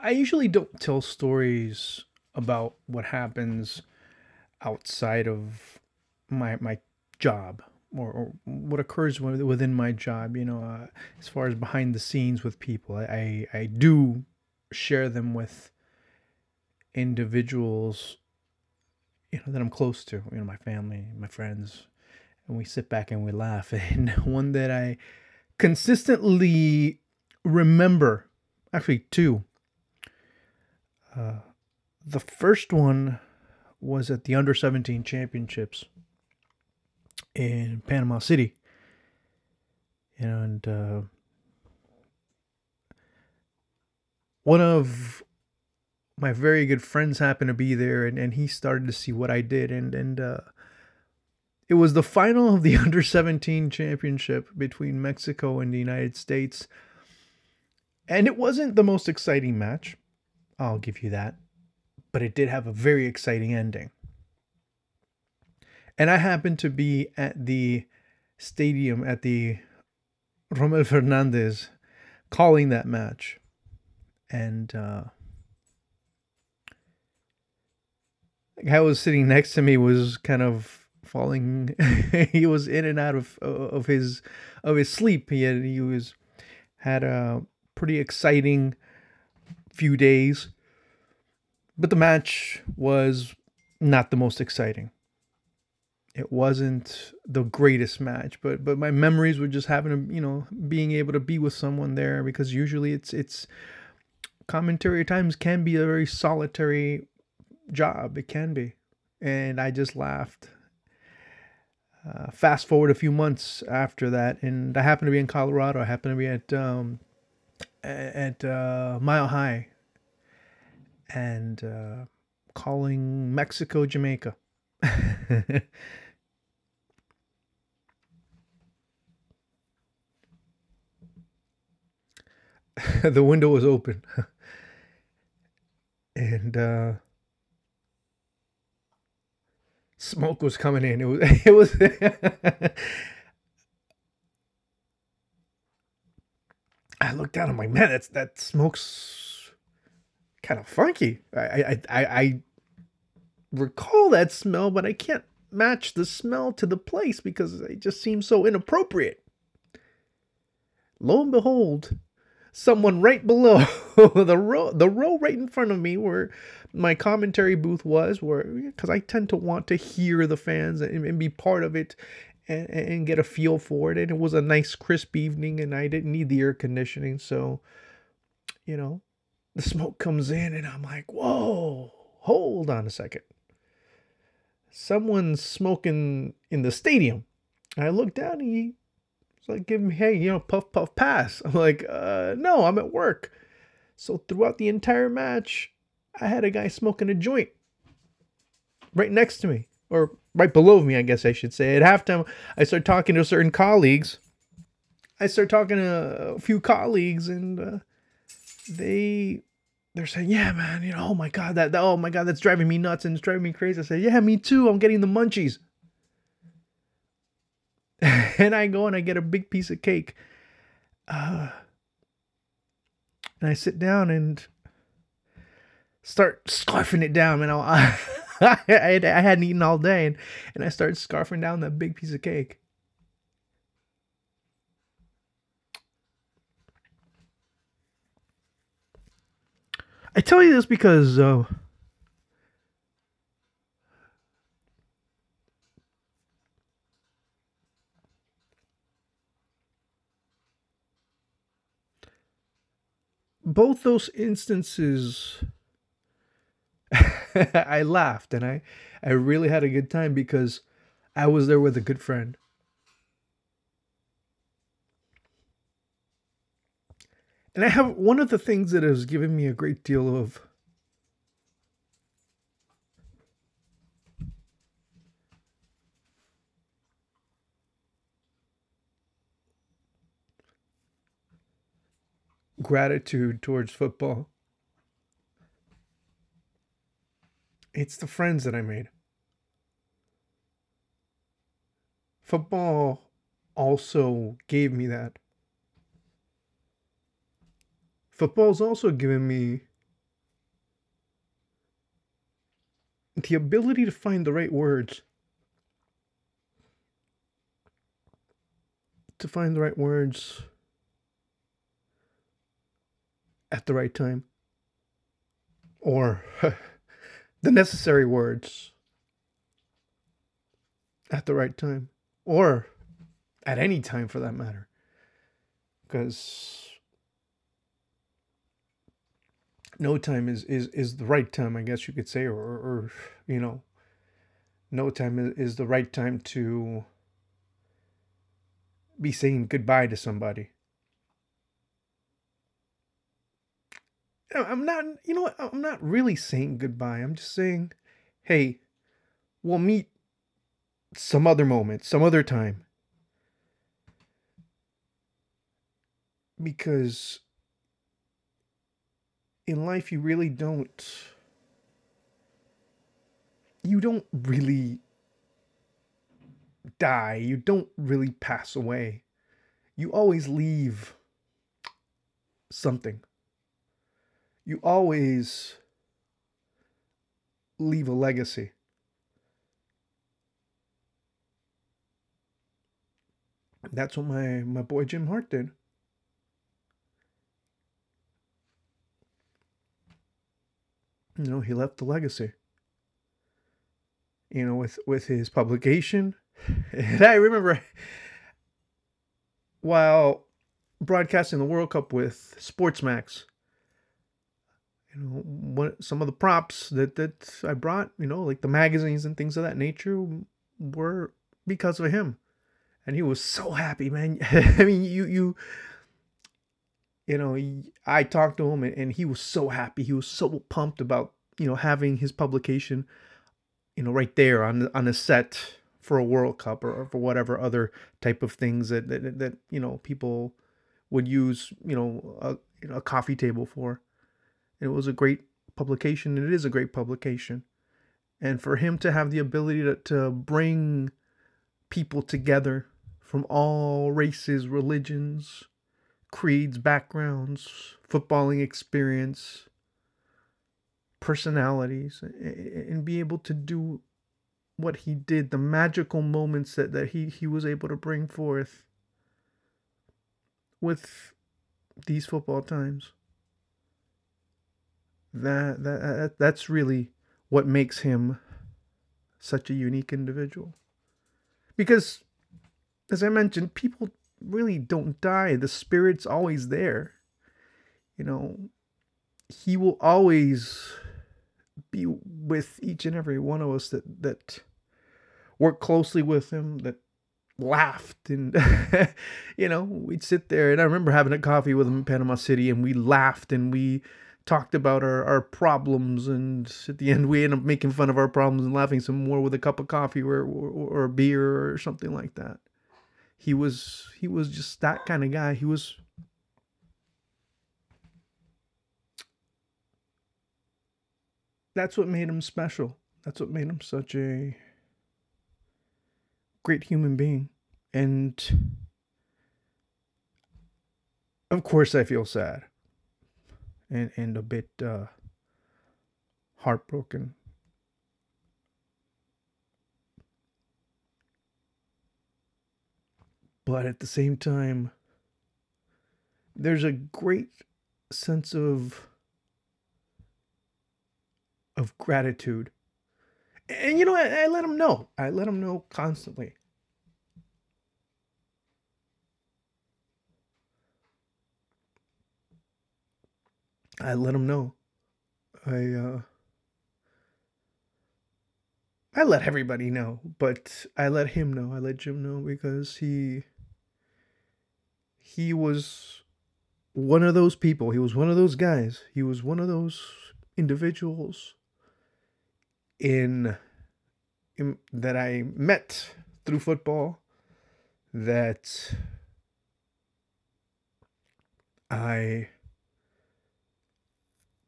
I usually don't tell stories about what happens outside of my my job or, or what occurs within my job. You know, uh, as far as behind the scenes with people, I I, I do share them with individuals you know that I'm close to. You know, my family, my friends, and we sit back and we laugh. And one that I consistently remember, actually two. The first one was at the under 17 championships in Panama City. And uh, one of my very good friends happened to be there and, and he started to see what I did. And and uh, it was the final of the under 17 championship between Mexico and the United States. And it wasn't the most exciting match I'll give you that. But it did have a very exciting ending. And I happened to be at the stadium at the Rommel Fernandez calling that match. And uh the guy was sitting next to me was kind of falling. He was in and out of of his of his sleep. He had he was had a pretty exciting few days but the match was not the most exciting it wasn't the greatest match but but my memories were just having to you know being able to be with someone there because usually it's it's commentary at times can be a very solitary job. It can be. And I just laughed. Uh, fast forward a few months after that, and I happened to be in Colorado. I happened to be at um, at uh, Mile High, and uh, calling Mexico, Jamaica. the window was open, and uh, smoke was coming in. It was it was I looked down, I'm like, man, that's that smoke's kind of funky. I I I, I recall that smell, but I can't match the smell to the place because it just seems so inappropriate. Lo and behold, someone right below the row the row right in front of me where my commentary booth was where because i tend to want to hear the fans and, and be part of it and, and, get a feel for it. And it was a nice crisp evening and i didn't need the air conditioning. So you know the smoke comes in and i'm like whoa hold on a second. Someone's smoking in the stadium. I look down and he like, give me, hey, you know, puff, puff, pass. I'm like, uh, no, I'm at work. So throughout the entire match, I had a guy smoking a joint right next to me, or right below me, I guess I should say. At halftime, I start talking to certain colleagues. I start talking to a few colleagues, and uh, they they're saying, "Yeah, man, you know, oh my god, that, that oh my god, that's driving me nuts and it's driving me crazy." I said, "Yeah, me too. I'm getting the munchies." and I go and I get a big piece of cake. Uh, and I sit down and start scarfing it down. And I, I, I hadn't eaten all day, and, and I started scarfing down that big piece of cake. I tell you this because uh, both those instances I laughed and I I really had a good time because I was there with a good friend. And I have one of the things that has given me a great deal of gratitude towards football. It's the friends that I made. Football also gave me that. Football's also given me the ability to find the right words. To find the right words at the right time. Or the necessary words at the right time or at any time for that matter. Because no time is, is is the right time i guess you could say or, or you know no time is, is the right time to be saying goodbye to somebody i'm not you know what? I'm not really saying goodbye. I'm just saying hey we'll meet some other moment some other time. Because in life you really don't you don't really die. You don't really pass away. You always leave something you always leave a legacy. That's what my my boy jim hart did. You know he left a legacy. You know with with his publication. And i remember while broadcasting the world cup with sportsmax you know what some of the props that that i brought you know like the magazines and things of that nature were because of him and he was so happy man i mean you you you know, I talked to him and, and he was so happy. He was so pumped about, you know, having his publication, you know, right there on on a set for a World Cup or, or for whatever other type of things that, that, that you know, people would use, you know, a, you know, a coffee table for. It was a great publication. and It is a great publication. And for him to have the ability to, to bring people together from all races, religions, creeds, backgrounds, footballing experience, personalities, and be able to do what he did, the magical moments that, that he, he was able to bring forth with these football times. That, that that's really what makes him such a unique individual. Because as I mentioned, people really don't die. The spirit's always there. You know, he will always be with each and every one of us that that work closely with him, that laughed and you know, we'd sit there and I remember having a coffee with him in Panama City and we laughed and we talked about our, our problems and at the end we ended up making fun of our problems and laughing some more with a cup of coffee or, or, or beer or something like that he was he was just that kind of guy. He was That's what made him special. That's what made him such a great human being. And of course I feel sad and and a bit uh heartbroken. But at the same time there's a great sense of of gratitude. And you know I, I let him know. I let him know constantly i let him know i uh I let everybody know, but I let him know. I let Jim know because he he was one of those people. He was one of those guys. He was one of those individuals in, in that I met through football that I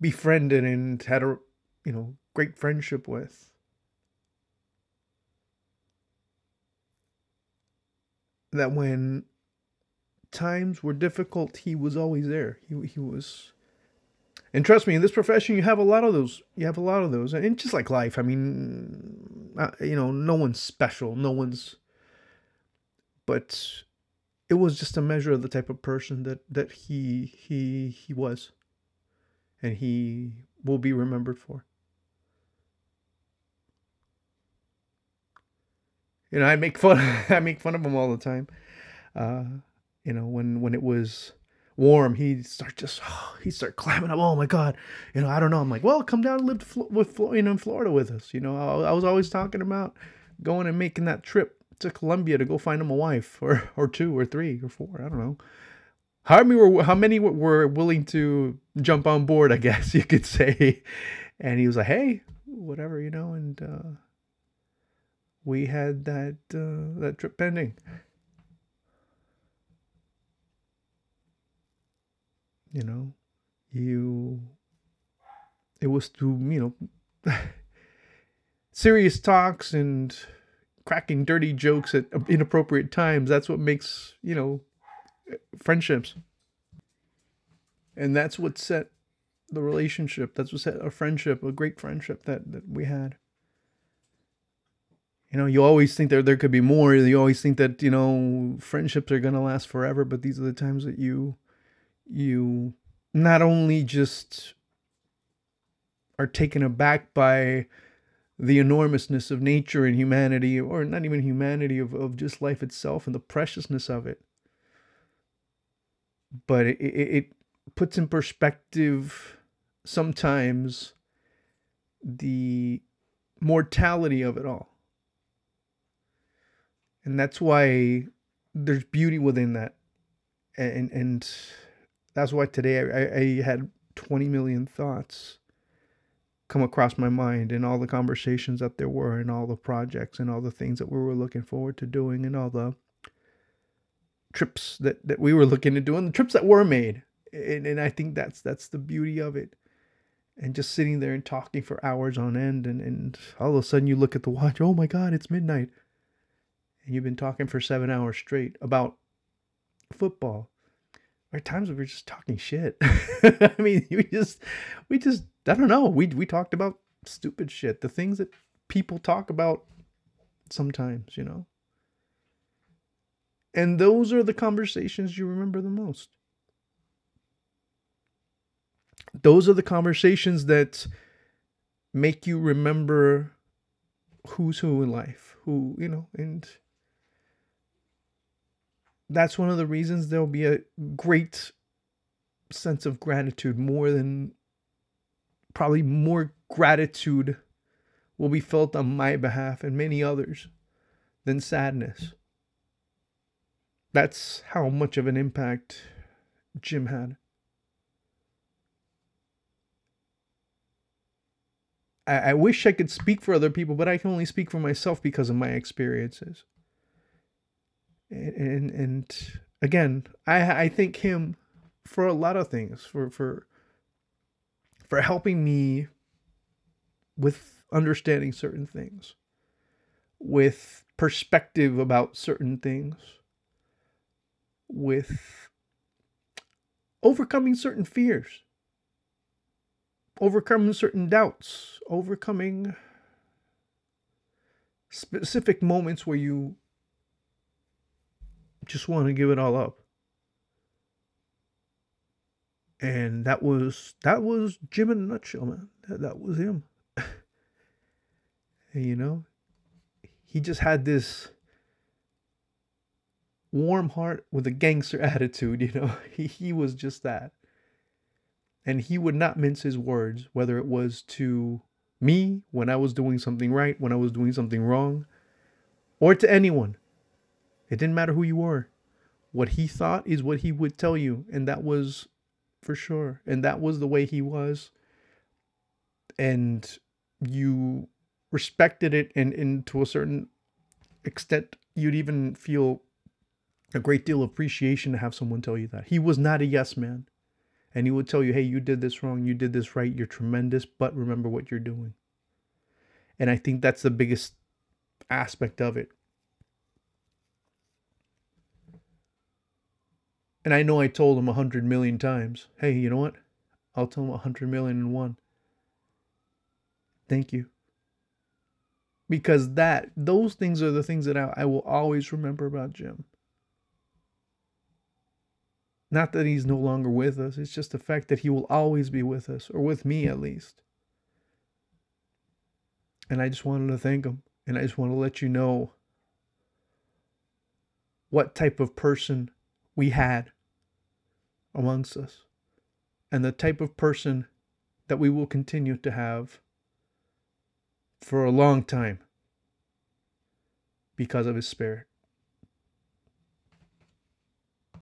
befriended and had a you know great friendship with that when times were difficult, he was always there. He he was, And trust me, in this profession, you have a lot of those. You have a lot of those, and just like life. I mean, uh, you know, no one's special. No one's. But it was just a measure of the type of person that that he he he was, and he will be remembered for. You know, I make fun. I make fun of him all the time. Uh, you know, when when it was warm, he'd start just he'd start climbing up. Oh my god, you know I don't know. I'm like, well, come down and live with you know in Florida with us. You know, I, I was always talking about going and making that trip to Colombia to go find him a wife or or two or three or four. I don't know. How many were how many were willing to jump on board? I guess you could say. And he was like, hey, whatever, you know, and uh, we had that uh, that trip pending. you know you it was through you know serious talks and cracking dirty jokes at inappropriate times that's what makes you know friendships. And that's what set the relationship. That's what set a friendship a great friendship that that we had. You know you always think there there could be more. You always think that you know friendships are to last forever but these are the times that you you not only just are taken aback by the enormousness of nature and humanity, or not even humanity, of, of just life itself and the preciousness of it, but it, it, puts in perspective sometimes the mortality of it all. And that's why there's beauty within that. And, and that's why today I, I had 20 million thoughts come across my mind and all the conversations that there were and all the projects and all the things that we were looking forward to doing and all the trips that, that we were looking to do and the trips that were made and, and i think that's that's the beauty of it and just sitting there and talking for hours on end and, and all of a sudden you look at the watch oh my god it's midnight and you've been talking for seven hours straight about football there are times where we're just talking shit. I mean, we just, we just, I don't know. We we talked about stupid shit, the things that people talk about sometimes, you know. And those are the conversations you remember the most. Those are the conversations that make you remember who's who in life, who, you know, and that's one of the reasons there'll be a great sense of gratitude more than probably more gratitude will be felt on my behalf and many others than sadness. That's how much of an impact Jim had. I, I wish I could speak for other people, but I can only speak for myself because of my experiences and and again, I I thank him for a lot of things for for for helping me with understanding certain things, with perspective about certain things, with overcoming certain fears, overcoming certain doubts, overcoming specific moments where you just want to give it all up. And that was that was Jim in a nutshell, man. That, that was him. and, you know, he just had this warm heart with a gangster attitude, you know. He he was just that. And he would not mince his words, whether it was to me when I was doing something right, when I was doing something wrong, or to anyone. It didn't matter who you were. What he thought is what he would tell you. And that was for sure. And that was the way he was. And you respected it and, and to a certain extent you'd even feel a great deal of appreciation to have someone tell you that. He was not a yes man. And he would tell you, hey, you did this wrong, you did this right, you're tremendous, but remember what you're doing. And I think that's the biggest aspect of it. And I know I told him a hundred million times, hey, you know what? I'll tell him a hundred million and one. Thank you. Because that those things are the things that I, I will always remember about Jim. Not that he's no longer with us, it's just the fact that he will always be with us, or with me at least. And I just wanted to thank him. And I just want to let you know what type of person we had amongst us and the type of person that we will continue to have for a long time because of his spirit.